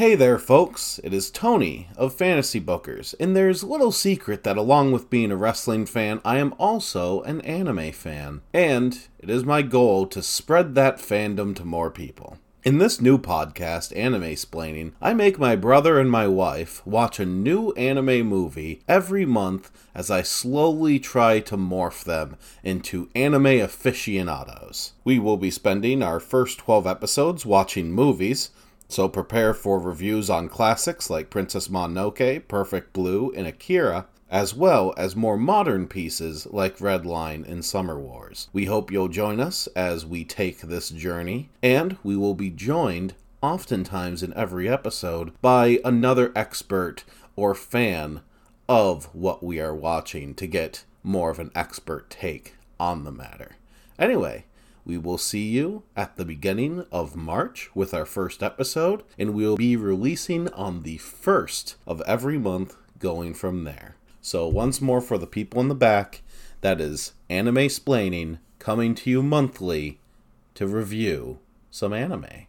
Hey there, folks. It is Tony of Fantasy Bookers, and there's little secret that along with being a wrestling fan, I am also an anime fan. And it is my goal to spread that fandom to more people. In this new podcast, Anime Splaining, I make my brother and my wife watch a new anime movie every month as I slowly try to morph them into anime aficionados. We will be spending our first 12 episodes watching movies, so prepare for reviews on classics like Princess Mononoke, Perfect Blue, and Akira, as well as more modern pieces like Redline and Summer Wars. We hope you'll join us as we take this journey, and we will be joined oftentimes in every episode by another expert or fan of what we are watching to get more of an expert take on the matter. Anyway, we will see you at the beginning of March with our first episode, and we'll be releasing on the first of every month going from there. So, once more for the people in the back, that is Anime Splaining coming to you monthly to review some anime.